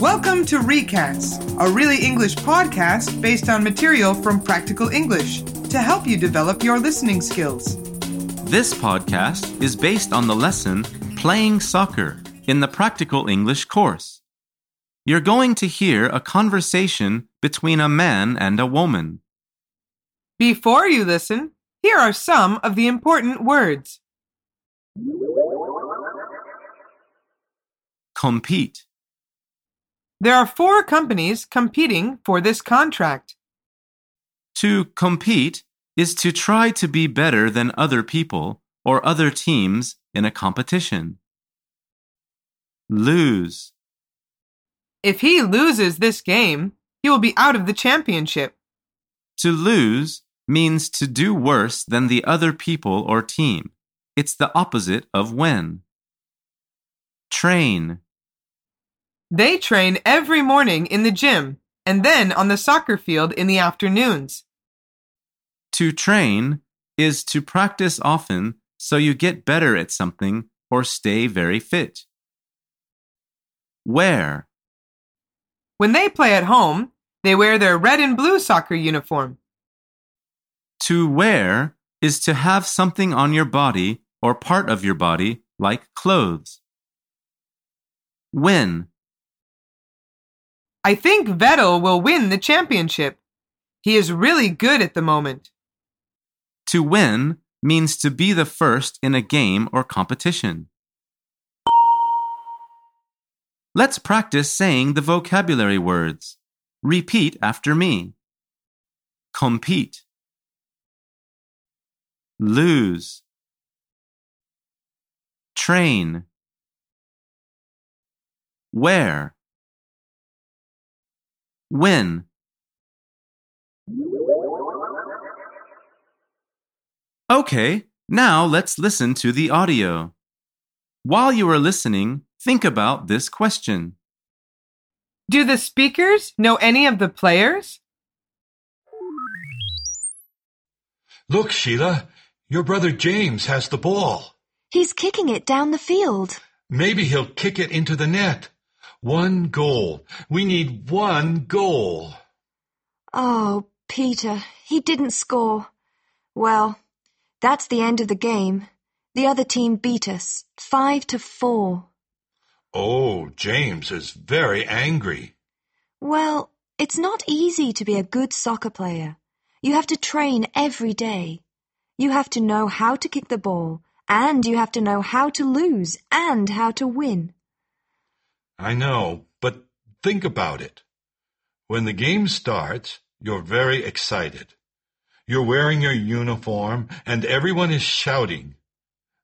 Welcome to Recast, a really English podcast based on material from Practical English to help you develop your listening skills. This podcast is based on the lesson Playing Soccer in the Practical English course. You're going to hear a conversation between a man and a woman. Before you listen, here are some of the important words. Compete. There are four companies competing for this contract. To compete is to try to be better than other people or other teams in a competition. Lose. If he loses this game, he will be out of the championship. To lose means to do worse than the other people or team. It's the opposite of win. Train. They train every morning in the gym and then on the soccer field in the afternoons. To train is to practice often so you get better at something or stay very fit. Wear. When they play at home, they wear their red and blue soccer uniform. To wear is to have something on your body or part of your body like clothes. Win. I think Vettel will win the championship. He is really good at the moment. To win means to be the first in a game or competition. Let's practice saying the vocabulary words. Repeat after me. Compete. Lose. Train. Wear. Win. Okay, now let's listen to the audio. While you are listening, think about this question. Do the speakers know any of the players? Look, Sheila, your brother James has the ball. He's kicking it down the field. Maybe he'll kick it into the net. One goal. We need one goal. Oh, Peter, he didn't score. Well, that's the end of the game. The other team beat us, five to four. Oh, James is very angry. Well, it's not easy to be a good soccer player. You have to train every day. You have to know how to kick the ball, and you have to know how to lose and how to win. I know, but think about it. When the game starts, you're very excited. You're wearing your uniform and everyone is shouting.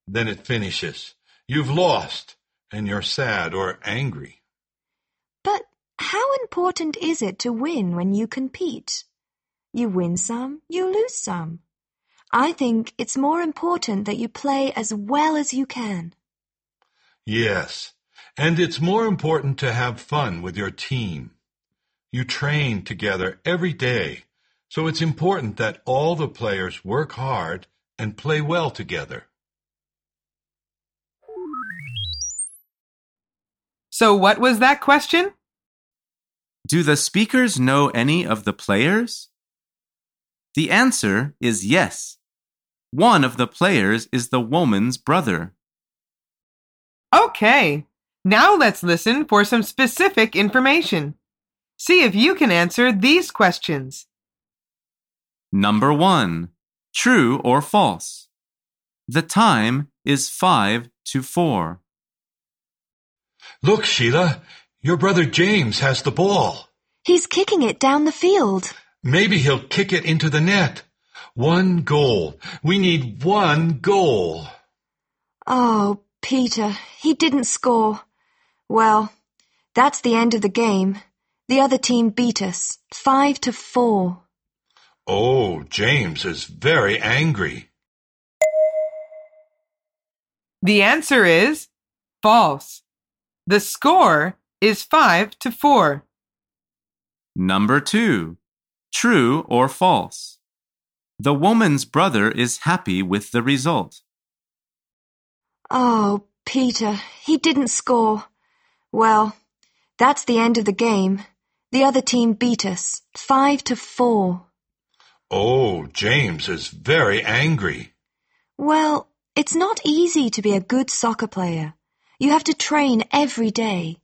Then it finishes. You've lost and you're sad or angry. But how important is it to win when you compete? You win some, you lose some. I think it's more important that you play as well as you can. Yes, and it's more important to have fun with your team. You train together every day, so it's important that all the players work hard and play well together. So, what was that question? Do the speakers know any of the players? The answer is yes. One of the players is the woman's brother. Okay, now let's listen for some specific information. See if you can answer these questions. Number one, true or false? The time is five to four. Look, Sheila, your brother James has the ball. He's kicking it down the field. Maybe he'll kick it into the net. One goal. We need one goal. Oh, Peter, he didn't score. Well, that's the end of the game. The other team beat us, five to four. Oh, James is very angry. The answer is false. The score is 5 to 4. Number two, true or false? The woman's brother is happy with the result. Oh, Peter, he didn't score. Well, That's the end of the game. The other team beat us, five to four. Oh, James is very angry. Well, it's not easy to be a good soccer player. You have to train every day.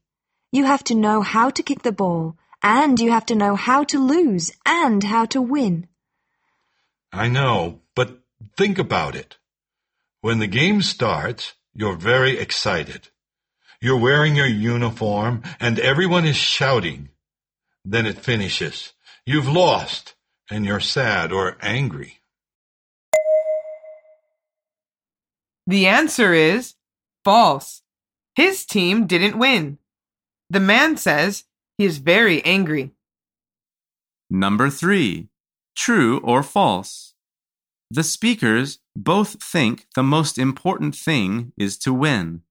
You have to know how to kick the ball, and you have to know how to lose and how to win. I know, but think about it. When the game starts, you're very excited. You're wearing your uniform and everyone is shouting. Then it finishes. You've lost and you're sad or angry. The answer is false. His team didn't win. The man says he is very angry. Number three, true or false. The speakers both think the most important thing is to win.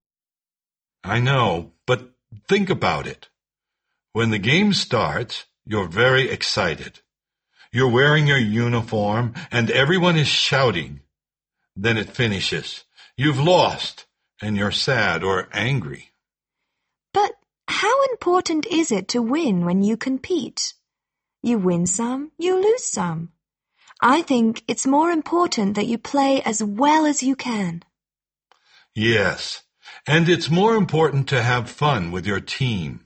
I know, but think about it. When the game starts, you're very excited. You're wearing your uniform and everyone is shouting. Then it finishes. You've lost and you're sad or angry. But how important is it to win when you compete? You win some, you lose some. I think it's more important that you play as well as you can. Yes, and it's more important to have fun with your team.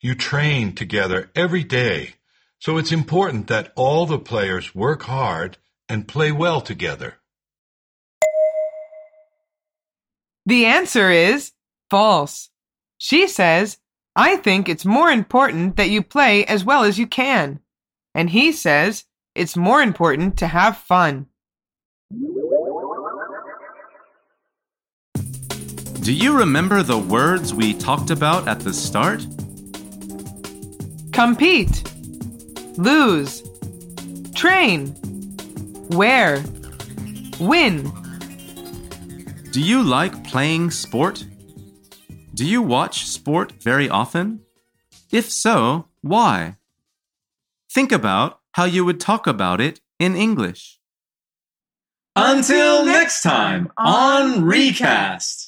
You train together every day, so it's important that all the players work hard and play well together. The answer is false. She says, I think it's more important that you play as well as you can. And he says, it's more important to have fun. Do you remember the words we talked about at the start? Compete, lose, train, wear, win. Do you like playing sport? Do you watch sport very often? If so, why? Think about how you would talk about it in English. Until next time on Recast.